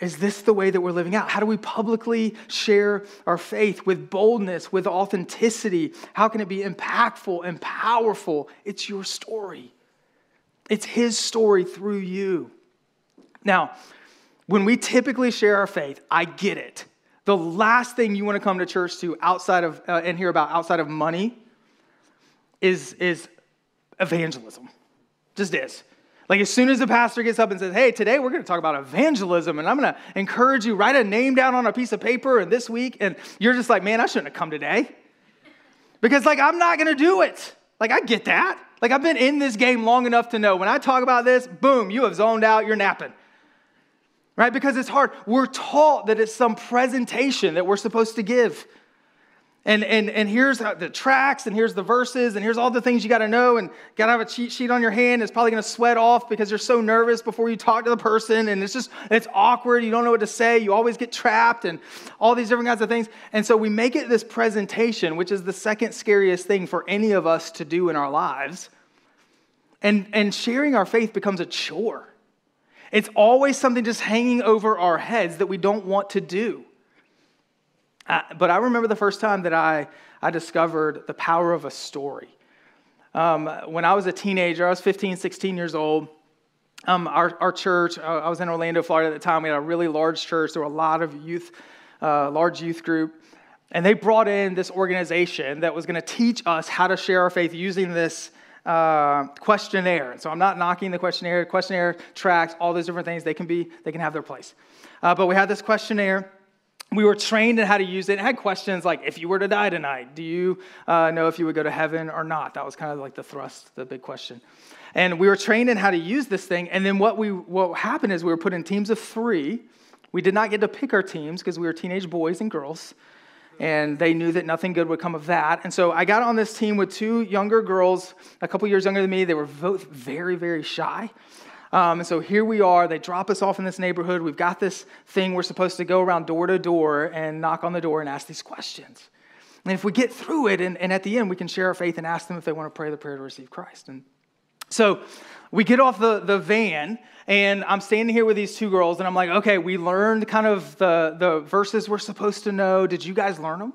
Is this the way that we're living out? How do we publicly share our faith with boldness, with authenticity? How can it be impactful and powerful? It's your story, it's His story through you. Now, when we typically share our faith, I get it. The last thing you want to come to church to outside of uh, and hear about outside of money is, is evangelism. Just is. Like, as soon as the pastor gets up and says, Hey, today we're going to talk about evangelism, and I'm going to encourage you, write a name down on a piece of paper and this week, and you're just like, Man, I shouldn't have come today. Because, like, I'm not going to do it. Like, I get that. Like, I've been in this game long enough to know when I talk about this, boom, you have zoned out, you're napping. Right? Because it's hard. We're taught that it's some presentation that we're supposed to give. And, and, and here's the tracks, and here's the verses, and here's all the things you got to know, and got to have a cheat sheet on your hand. It's probably going to sweat off because you're so nervous before you talk to the person, and it's just, it's awkward. You don't know what to say. You always get trapped, and all these different kinds of things. And so we make it this presentation, which is the second scariest thing for any of us to do in our lives. And, and sharing our faith becomes a chore. It's always something just hanging over our heads that we don't want to do. But I remember the first time that I, I discovered the power of a story. Um, when I was a teenager, I was 15, 16 years old. Um, our, our church, uh, I was in Orlando, Florida at the time. We had a really large church. There were a lot of youth, uh, large youth group. And they brought in this organization that was going to teach us how to share our faith using this uh, questionnaire. So I'm not knocking the questionnaire, questionnaire tracks, all those different things. They can be, they can have their place. Uh, but we had this questionnaire we were trained in how to use it. It had questions like, if you were to die tonight, do you uh, know if you would go to heaven or not? That was kind of like the thrust, the big question. And we were trained in how to use this thing. And then what, we, what happened is we were put in teams of three. We did not get to pick our teams because we were teenage boys and girls. And they knew that nothing good would come of that. And so I got on this team with two younger girls, a couple years younger than me. They were both very, very shy. Um, and so here we are. They drop us off in this neighborhood. We've got this thing we're supposed to go around door to door and knock on the door and ask these questions. And if we get through it, and, and at the end, we can share our faith and ask them if they want to pray the prayer to receive Christ. And so we get off the, the van, and I'm standing here with these two girls, and I'm like, okay, we learned kind of the, the verses we're supposed to know. Did you guys learn them?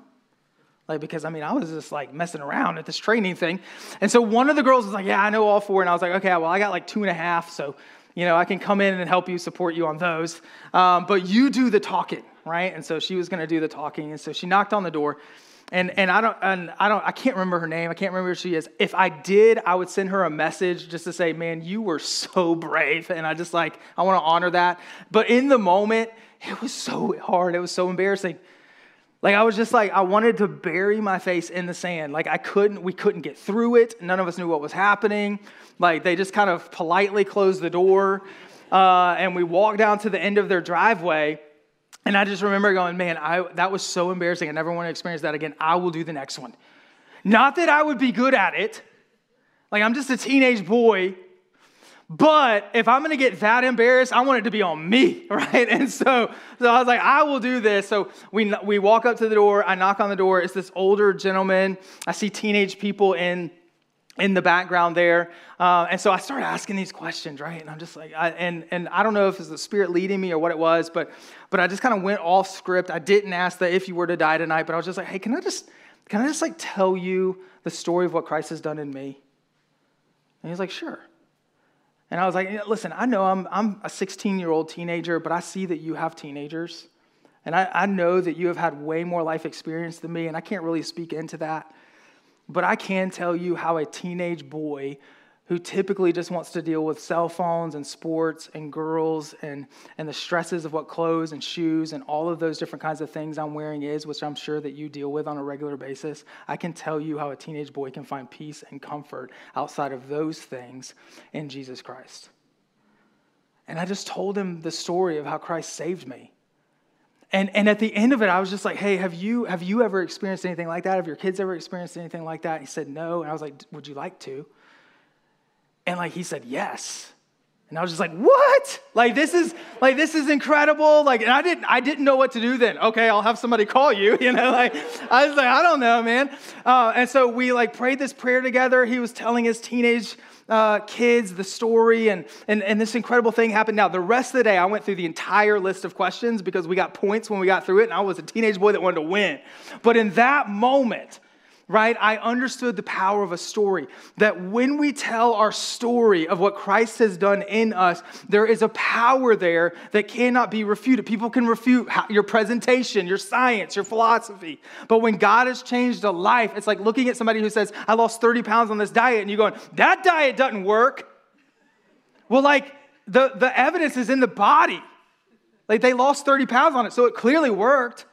Like, because I mean, I was just like messing around at this training thing. And so one of the girls was like, Yeah, I know all four. And I was like, Okay, well, I got like two and a half. So, you know, I can come in and help you, support you on those. Um, but you do the talking, right? And so she was going to do the talking. And so she knocked on the door. And, and I don't and I don't I can't remember her name. I can't remember who she is. If I did, I would send her a message just to say, "Man, you were so brave." And I just like I want to honor that. But in the moment, it was so hard. It was so embarrassing. Like I was just like I wanted to bury my face in the sand. Like I couldn't we couldn't get through it. None of us knew what was happening. Like they just kind of politely closed the door. Uh, and we walked down to the end of their driveway. And I just remember going, man, I, that was so embarrassing. I never want to experience that again. I will do the next one. Not that I would be good at it. Like I'm just a teenage boy but if I'm gonna get that embarrassed, I want it to be on me, right? And so, so I was like, I will do this. So we, we walk up to the door, I knock on the door. It's this older gentleman. I see teenage people in in the background there. Uh, and so I started asking these questions, right? And I'm just like, I, and, and I don't know if it's the spirit leading me or what it was, but, but I just kind of went off script. I didn't ask that if you were to die tonight, but I was just like, hey, can I just, can I just like tell you the story of what Christ has done in me? And he's like, sure. And I was like, listen, I know I'm, I'm a 16 year old teenager, but I see that you have teenagers. And I, I know that you have had way more life experience than me, and I can't really speak into that. But I can tell you how a teenage boy who typically just wants to deal with cell phones and sports and girls and, and the stresses of what clothes and shoes and all of those different kinds of things I'm wearing is, which I'm sure that you deal with on a regular basis, I can tell you how a teenage boy can find peace and comfort outside of those things in Jesus Christ. And I just told him the story of how Christ saved me. And, and at the end of it, I was just like, hey, have you, have you ever experienced anything like that? Have your kids ever experienced anything like that? he said, no. And I was like, would you like to? And like he said, yes. And I was just like, what? Like this is like this is incredible. Like, and I didn't I didn't know what to do then. Okay, I'll have somebody call you. You know, like I was like, I don't know, man. Uh, and so we like prayed this prayer together. He was telling his teenage uh, kids the story, and, and and this incredible thing happened. Now, the rest of the day, I went through the entire list of questions because we got points when we got through it, and I was a teenage boy that wanted to win. But in that moment, right? I understood the power of a story. That when we tell our story of what Christ has done in us, there is a power there that cannot be refuted. People can refute your presentation, your science, your philosophy. But when God has changed a life, it's like looking at somebody who says, I lost 30 pounds on this diet, and you're going, that diet doesn't work. Well, like the, the evidence is in the body. Like they lost 30 pounds on it, so it clearly worked.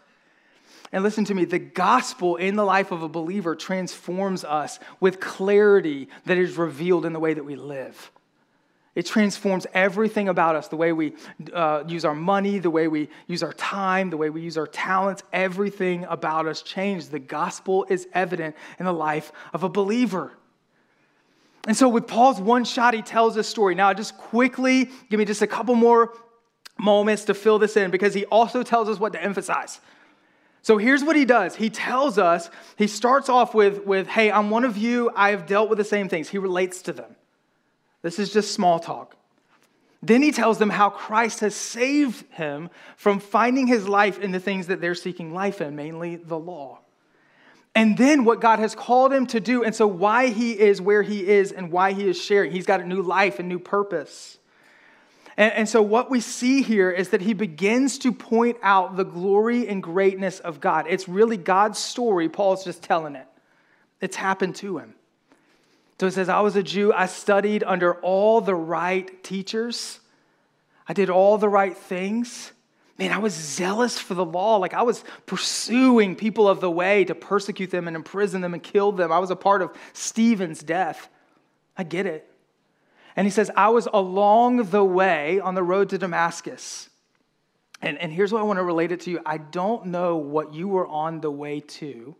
And listen to me, the gospel in the life of a believer transforms us with clarity that is revealed in the way that we live. It transforms everything about us the way we uh, use our money, the way we use our time, the way we use our talents. Everything about us changed. The gospel is evident in the life of a believer. And so, with Paul's one shot, he tells this story. Now, just quickly give me just a couple more moments to fill this in because he also tells us what to emphasize. So here's what he does. He tells us, he starts off with, with, hey, I'm one of you. I have dealt with the same things. He relates to them. This is just small talk. Then he tells them how Christ has saved him from finding his life in the things that they're seeking life in, mainly the law. And then what God has called him to do, and so why he is where he is and why he is sharing. He's got a new life and new purpose. And, and, so, what we see here is that he begins to point out the glory and greatness of God. It's really God's story. Paul's just telling it, it's happened to him. So, it says, I was a Jew. I studied under all the right teachers, I did all the right things. Man, I was zealous for the law. Like I was pursuing people of the way to persecute them and imprison them and kill them. I was a part of Stephen's death. I get it. And he says, I was along the way on the road to Damascus. And, and here's what I want to relate it to you I don't know what you were on the way to,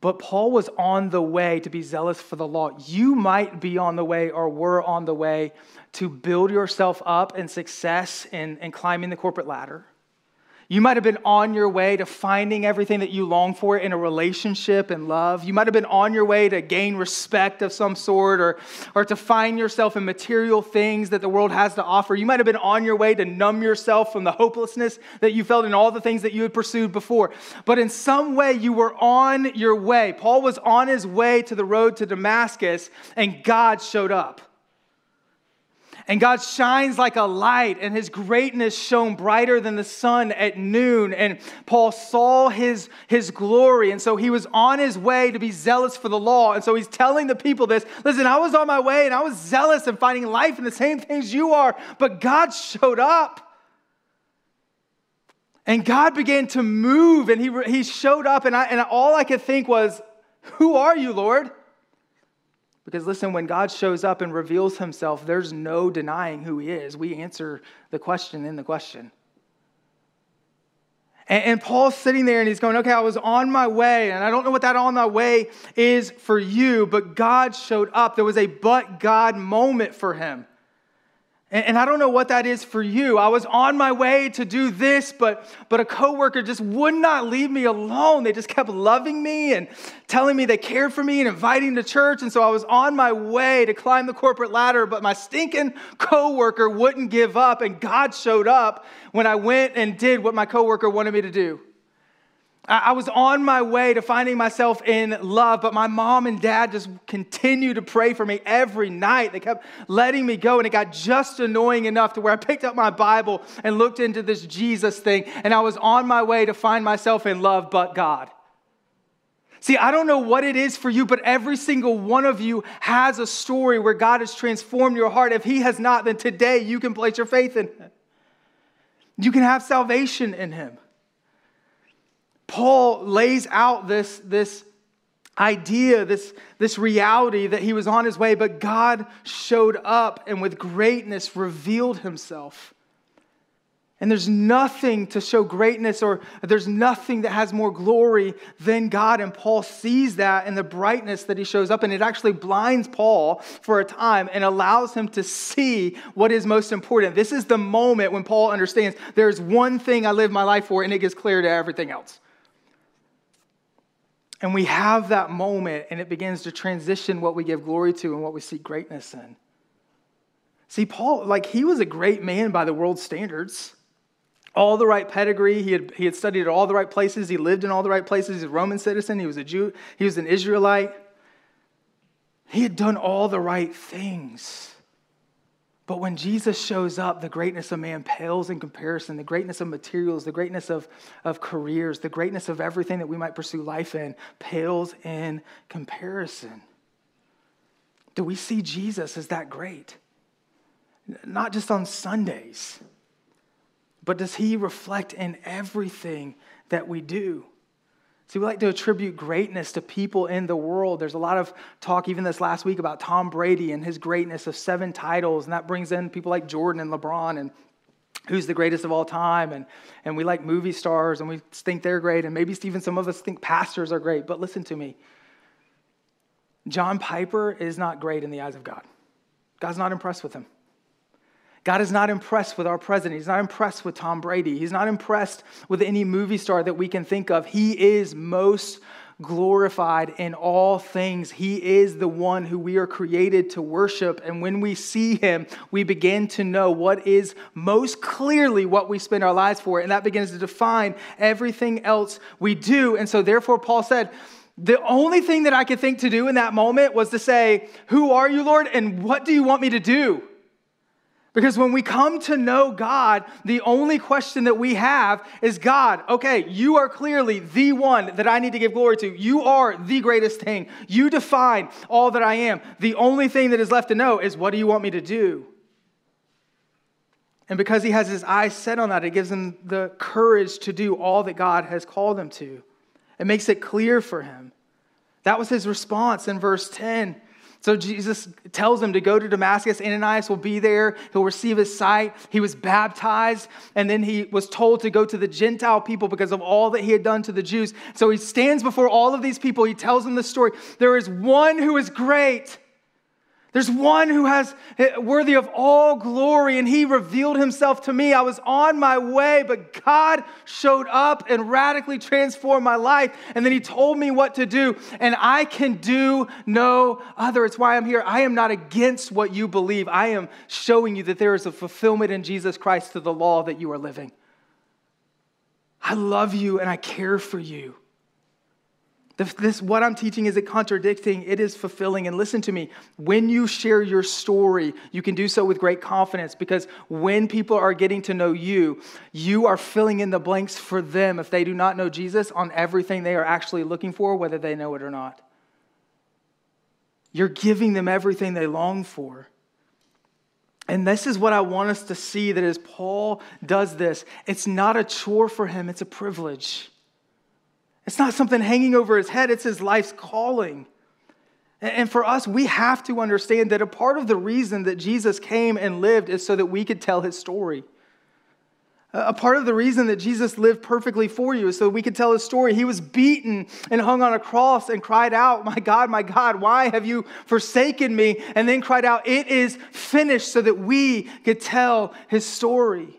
but Paul was on the way to be zealous for the law. You might be on the way or were on the way to build yourself up in success in, in climbing the corporate ladder. You might have been on your way to finding everything that you long for in a relationship and love. You might have been on your way to gain respect of some sort or, or to find yourself in material things that the world has to offer. You might have been on your way to numb yourself from the hopelessness that you felt in all the things that you had pursued before. But in some way, you were on your way. Paul was on his way to the road to Damascus, and God showed up. And God shines like a light, and his greatness shone brighter than the sun at noon. And Paul saw his, his glory. And so he was on his way to be zealous for the law. And so he's telling the people this listen, I was on my way and I was zealous and finding life in the same things you are, but God showed up. And God began to move, and he, he showed up, and, I, and all I could think was, Who are you, Lord? Because listen, when God shows up and reveals himself, there's no denying who he is. We answer the question in the question. And, and, Paul's sitting there and he's going, Okay, I was on my way, and I don't know what that on my way is for you, but God showed up. There was a but God moment for him. And, I don't know what that is for you. I was on my way to do this, but, but a coworker just would not leave me alone. They just kept loving me and telling me they cared for me and inviting to church. And so I was on my way to climb the corporate ladder, but my stinking coworker wouldn't give up. And God showed up when I went and did what my coworker wanted me to do. I was on my way to finding myself in love, but my mom and dad just continued to pray for me every night. They kept letting me go, and it got just annoying enough to where I picked up my Bible and looked into this Jesus thing, and I was on my way to find myself in love, but God. See, I don't know what it is for you, but every single one of you has a story where God has transformed your heart. If He has not, then today you can place your faith in Him. You can have salvation in Him. Paul lays out this, this idea, this, this reality that he was on his way, but God showed up and with greatness revealed himself. And there's nothing to show greatness or there's nothing that has more glory than God. And Paul sees that in the brightness that he shows up. And it actually blinds Paul for a time and allows him to see what is most important. This is the moment when Paul understands there's one thing I live my life for, and it gets clear to everything else. And we have that moment, and it begins to transition what we give glory to and what we seek greatness in. See, Paul, like, he was a great man by the world's standards. all the right pedigree. He had, he had studied at all the right places. He lived in all the right places. He's a Roman citizen. He was a Jew. He was an Israelite. He had done all the right things. But when Jesus shows up, the greatness of man pales in comparison. The greatness of materials, the greatness of, of careers, the greatness of everything that we might pursue life in pales in comparison. Do we see Jesus as that great? Not just on Sundays, but does he reflect in everything that we do? See, we like to attribute greatness to people in the world. There's a lot of talk, even this last week, about Tom Brady and his greatness of seven titles, and that brings in people like Jordan and LeBron and who's the greatest of all time. And, and we like movie stars and we think they're great, and maybe even some of us think pastors are great. But listen to me John Piper is not great in the eyes of God. God's not impressed with him. God is not impressed with our president. He's not impressed with Tom Brady. He's not impressed with any movie star that we can think of. He is most glorified in all things. He is the one who we are created to worship. And when we see him, we begin to know what is most clearly what we spend our lives for. And that begins to define everything else we do. And so, therefore, Paul said, the only thing that I could think to do in that moment was to say, Who are you, Lord? And what do you want me to do? Because when we come to know God, the only question that we have is God, okay, you are clearly the one that I need to give glory to. You are the greatest thing. You define all that I am. The only thing that is left to know is what do you want me to do? And because he has his eyes set on that, it gives him the courage to do all that God has called him to. It makes it clear for him. That was his response in verse 10. So Jesus tells him to go to Damascus. Ananias will be there. He'll receive his sight. He was baptized, and then he was told to go to the Gentile people because of all that he had done to the Jews. So he stands before all of these people. He tells them the story. There is one who is great. There's one who has eh, worthy of all glory, and he revealed himself to me. I was on my way, but God showed up and radically transformed my life. And then he told me what to do, and I can do no other. It's why I'm here. I am not against what you believe. I am showing you that there is a fulfillment in Jesus Christ to the law that you are living. I love you and I care for you. This, what I'm teaching isn't contradicting, it is fulfilling. And listen to me, when you share your story, you can do so with great confidence because when people are getting to know you, you are filling in the blanks for them if they do not know Jesus on everything they are actually looking for, whether they know it or not. You're giving them everything they long for. And this is what I want us to see that as Paul does this, it's not a chore for him, it's a privilege. It's not something hanging over his head, it's his life's calling. And for us, we have to understand that a part of the reason that Jesus came and lived is so that we could tell his story. A part of the reason that Jesus lived perfectly for you is so we could tell his story. He was beaten and hung on a cross and cried out, My God, my God, why have you forsaken me? And then cried out, It is finished, so that we could tell his story.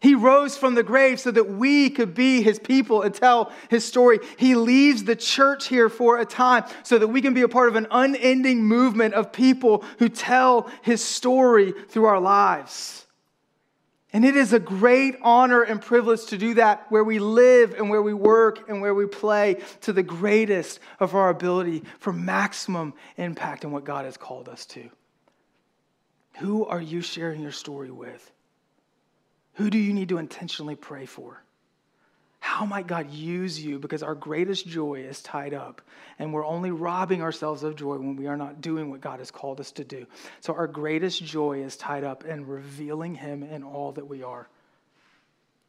He rose from the grave so that we could be his people and tell his story. He leaves the church here for a time so that we can be a part of an unending movement of people who tell his story through our lives. And it is a great honor and privilege to do that where we live and where we work and where we play to the greatest of our ability for maximum impact in what God has called us to. Who are you sharing your story with? Who do you need to intentionally pray for? How might God use you? Because our greatest joy is tied up, and we're only robbing ourselves of joy when we are not doing what God has called us to do. So, our greatest joy is tied up in revealing Him in all that we are.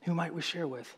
Who might we share with?